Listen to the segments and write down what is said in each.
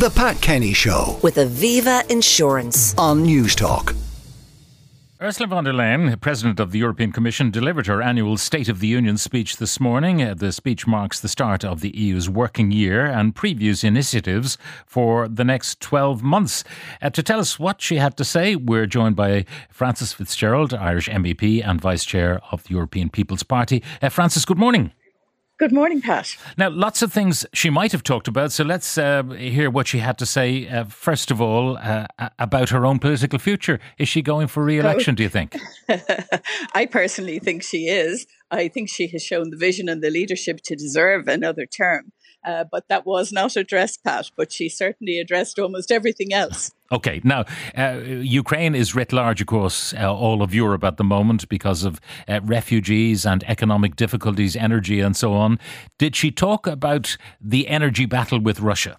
The Pat Kenny Show with Aviva Insurance. on News Talk. Ursula von der Leyen, President of the European Commission, delivered her annual State of the Union speech this morning. Uh, The speech marks the start of the EU's working year and previews initiatives for the next 12 months. Uh, to tell us what she had to say, we're joined by Frances Fitzgerald, Irish MEP and Vice Chair of the European People's Party. Uh, Frances, good morning. Good morning, Pat. Now, lots of things she might have talked about, so let's uh, hear what she had to say, uh, first of all, uh, about her own political future. Is she going for re election, do you think? I personally think she is. I think she has shown the vision and the leadership to deserve another term. Uh, but that was not addressed, Pat, but she certainly addressed almost everything else. Okay, now uh, Ukraine is writ large, course, uh, all of Europe at the moment because of uh, refugees and economic difficulties, energy, and so on. Did she talk about the energy battle with Russia?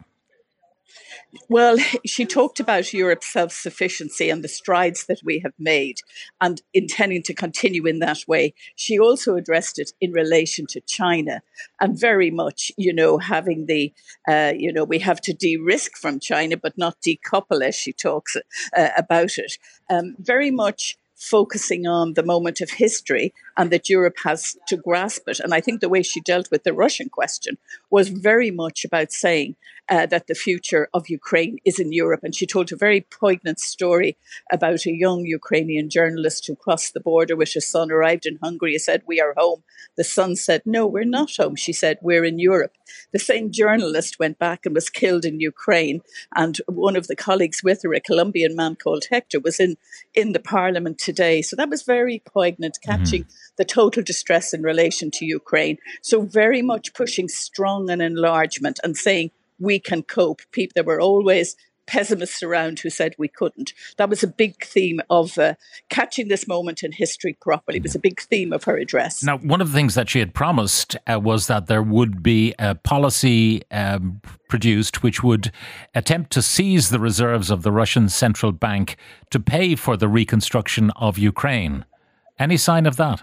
Well, she talked about Europe's self sufficiency and the strides that we have made and intending to continue in that way. She also addressed it in relation to China and very much, you know, having the, uh, you know, we have to de risk from China, but not decouple as she talks uh, about it. Um, very much focusing on the moment of history and that Europe has to grasp it. And I think the way she dealt with the Russian question was very much about saying uh, that the future of Ukraine is in Europe. And she told a very poignant story about a young Ukrainian journalist who crossed the border with his son, arrived in Hungary, and said, We are home. The son said, No, we're not home. She said, We're in Europe. The same journalist went back and was killed in Ukraine. And one of the colleagues with her, a Colombian man called Hector, was in, in the parliament today. So that was very poignant, catching the total distress in relation to Ukraine. So very much pushing strong and enlargement and saying we can cope. People, there were always pessimists around who said we couldn't. That was a big theme of uh, catching this moment in history properly. It was a big theme of her address. Now, one of the things that she had promised uh, was that there would be a policy um, produced which would attempt to seize the reserves of the Russian central bank to pay for the reconstruction of Ukraine. Any sign of that?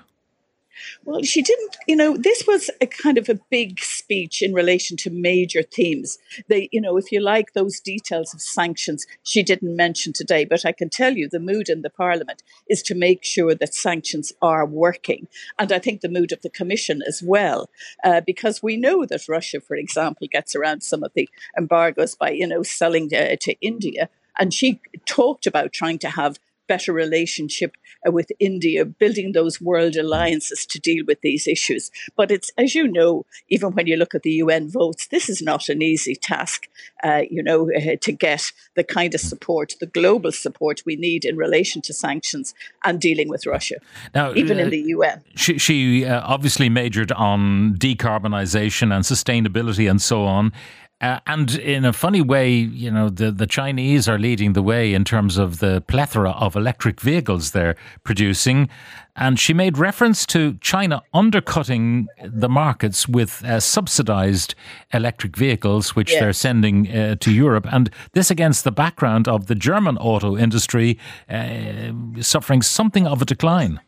Well, she didn't, you know, this was a kind of a big speech in relation to major themes. They, you know, if you like those details of sanctions, she didn't mention today, but I can tell you the mood in the parliament is to make sure that sanctions are working. And I think the mood of the commission as well, uh, because we know that Russia, for example, gets around some of the embargoes by, you know, selling uh, to India. And she talked about trying to have better relationship uh, with India, building those world alliances to deal with these issues. But it's, as you know, even when you look at the UN votes, this is not an easy task, uh, you know, uh, to get the kind of support, the global support we need in relation to sanctions and dealing with Russia, Now, even uh, in the UN. She, she uh, obviously majored on decarbonisation and sustainability and so on. Uh, and in a funny way, you know, the, the Chinese are leading the way in terms of the plethora of electric vehicles they're producing. And she made reference to China undercutting the markets with uh, subsidized electric vehicles, which Yes. they're sending uh, to Europe. And this against the background of the German auto industry uh, suffering something of a decline.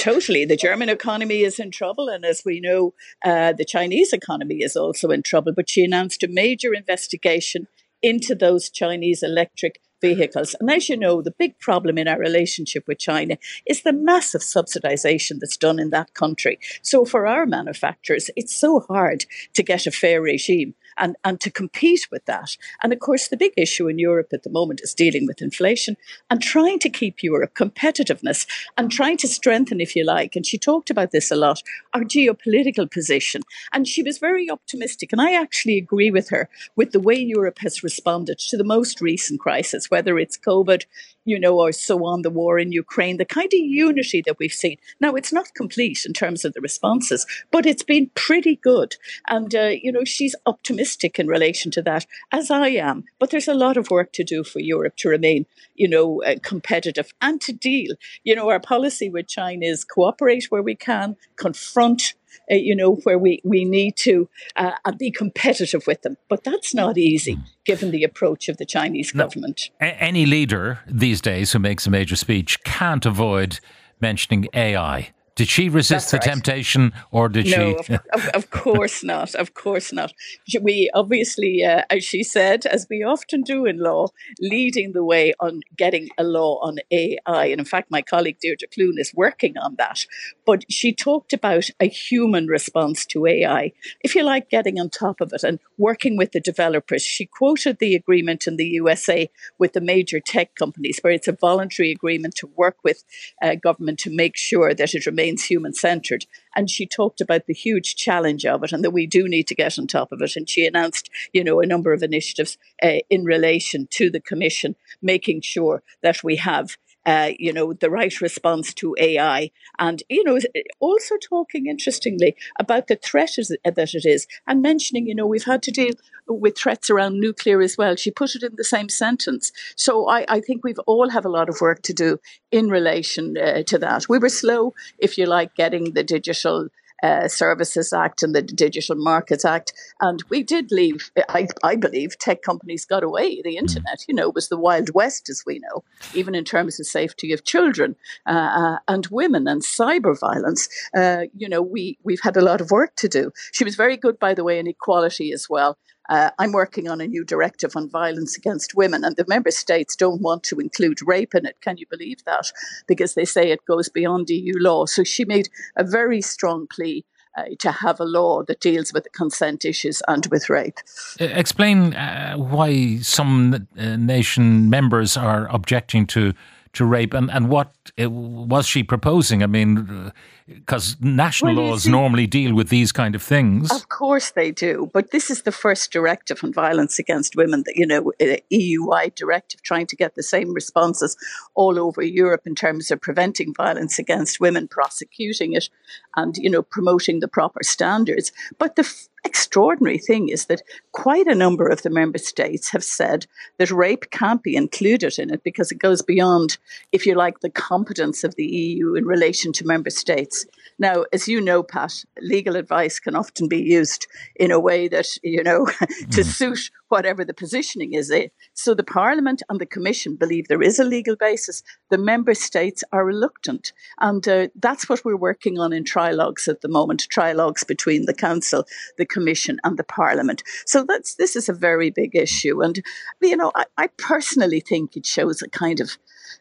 Totally. The German economy is in trouble. And as we know, uh, the Chinese economy is also in trouble. But she announced a major investigation into those Chinese electric vehicles. And as you know, the big problem in our relationship with China is the massive subsidization that's done in that country. So for our manufacturers, it's so hard to get a fair regime and, and to compete with that. And of course, the big issue in Europe at the moment is dealing with inflation and trying to keep Europe competitiveness and trying to strengthen, if you like. And she talked about this a lot, our geopolitical position. And she was very optimistic. And I actually agree with her with the way Europe has responded to the most recent crisis, whether it's COVID, you know, or so on, the war in Ukraine, the kind of unity that we've seen. Now, it's not complete in terms of the responses, but it's been pretty good. And, uh, you know, she's optimistic in relation to that, as I am. But there's a lot of work to do for Europe to remain, you know, uh, competitive and to deal. You know, our policy with China is cooperate where we can, confront uh, you know, where we, we need to uh, be competitive with them. But that's not easy given the approach of the Chinese government. A- any leader these days who makes a major speech can't avoid mentioning AI. Did she resist That's the right. temptation, or did No, she? of, of, of course not. Of course not. We obviously, uh, as she said, as we often do in law, leading the way on getting a law on AI. And in fact, my colleague Deirdre Clune is working on that. But she talked about a human response to AI, if you like, getting on top of it and working with the developers. She quoted the agreement in the USA with the major tech companies, where it's a voluntary agreement to work with uh, government to make sure that it remains human centered. And she talked about the huge challenge of it and that we do need to get on top of it. And she announced, you know, a number of initiatives uh, in relation to the Commission, making sure that we have uh, you know, the right response to AI. And, you know, also talking interestingly about the threat that it is and mentioning, you know, we've had to deal with threats around nuclear as well. She put it in the same sentence. So I, I think we've all have a lot of work to do in relation uh, to that. We were slow, if you like, getting the digital uh, Services Act and the Digital Markets Act. And we did leave, I, I, believe, tech companies got away. The internet, you know, was the Wild West, as we know, even in terms of safety of children uh, uh, and women and cyber violence. Uh, you know, we, we've had a lot of work to do. She was very good, by the way, in equality as well. Uh, I'm working on a new directive on violence against women, and the member states don't want to include rape in it. Can you believe that? Because they say it goes beyond EU law. So she made a very strong plea uh, to have a law that deals with the consent issues and with rape. Explain uh, why some uh, nation members are objecting to to rape and, and what uh, was she proposing? I mean, uh, because national Well, laws see- normally deal with these kind of things. Of course they do, but this is the first directive on violence against women, that you know, uh, EU-wide directive trying to get the same responses all over Europe in terms of preventing violence against women, prosecuting it, and you know, promoting the proper standards. But the extraordinary thing is that quite a number of the member states have said that rape can't be included in it because it goes beyond, if you like, the competence of the EU in relation to member states. Now, as you know, Pat, legal advice can often be used in a way that, you know, to hmm. suit whatever the positioning is. So the Parliament and the Commission believe there is a legal basis. The member states are reluctant. And uh, that's what we're working on in trilogues at the moment, trilogues between the Council, the Commission and the Parliament. So that's this is a very big issue. And, you know, I, I personally think it shows a kind of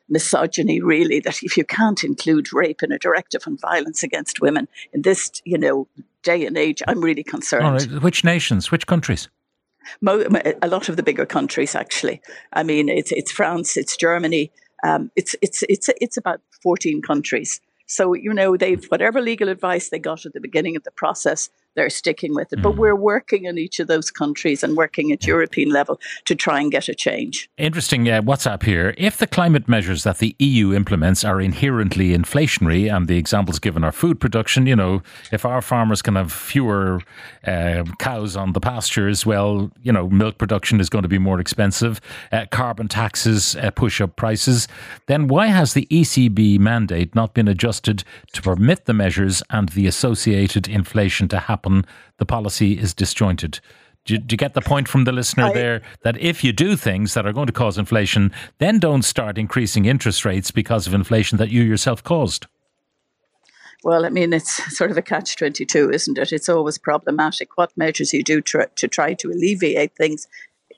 misogyny, really, that if you can't include rape in a directive on violence against women in this, you know, day and age, I'm really concerned. Which nations? Which countries? Mo- a lot of the bigger countries, actually. I mean, it's it's France, it's Germany, um, it's it's it's it's about fourteen countries. So you know, they've whatever legal advice they got at the beginning of the process, they're sticking with it. But we're working in each of those countries and working at European level to try and get a change. Interesting uh, WhatsApp here. If the climate measures that the EU implements are inherently inflationary, and the examples given are food production, you know, if our farmers can have fewer uh, cows on the pastures, well, you know, milk production is going to be more expensive. Uh, carbon taxes uh, push up prices. Then why has the ECB mandate not been adjusted to permit the measures and the associated inflation to happen? The policy is disjointed. Do you, do you get the point from the listener I- there that if you do things that are going to cause inflation, then don't start increasing interest rates because of inflation that you yourself caused? Well, I mean, it's sort of a catch 22, isn't it? It's always problematic what measures you do tr- to try to alleviate things.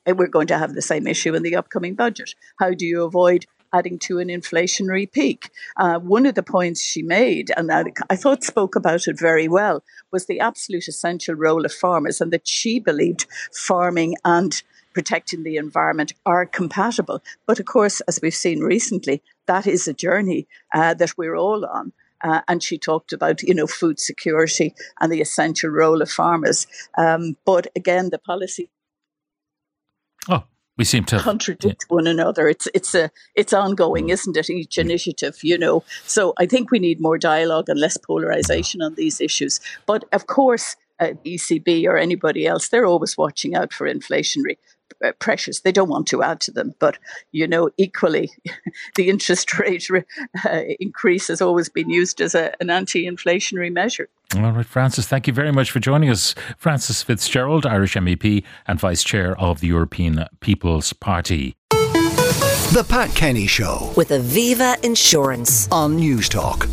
We're going to have the same issue in the upcoming budget. How do you avoid adding to an inflationary peak? Uh, one of the points she made, and I, I thought spoke about it very well, was the absolute essential role of farmers, and that she believed farming and protecting the environment are compatible. But of course, as we've seen recently, that is a journey uh, that we're all on. Uh, and she talked about, you know, food security and the essential role of farmers. Um, but again, the policy Oh, we seem to. contradict one another. It's it's a it's ongoing, isn't it? Each initiative, you know. So I think we need more dialogue and less polarization on these issues. But of course, uh, ECB or anybody else, they're always watching out for inflationary pressures. They don't want to add to them, but you know, equally, the interest rate re- uh, increase has always been used as a, an anti-inflationary measure. All right, Frances, thank you very much for joining us. Frances Fitzgerald, Irish MEP and Vice Chair of the European People's Party. The Pat Kenny Show with Aviva Insurance. on News Talk.